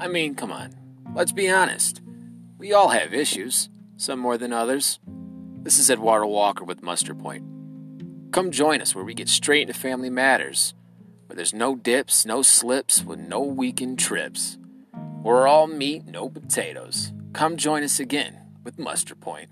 I mean, come on. Let's be honest. We all have issues, some more than others. This is Eduardo Walker with Muster Point. Come join us where we get straight into family matters, where there's no dips, no slips, with no weekend trips. We're all meat, no potatoes. Come join us again with Muster Point.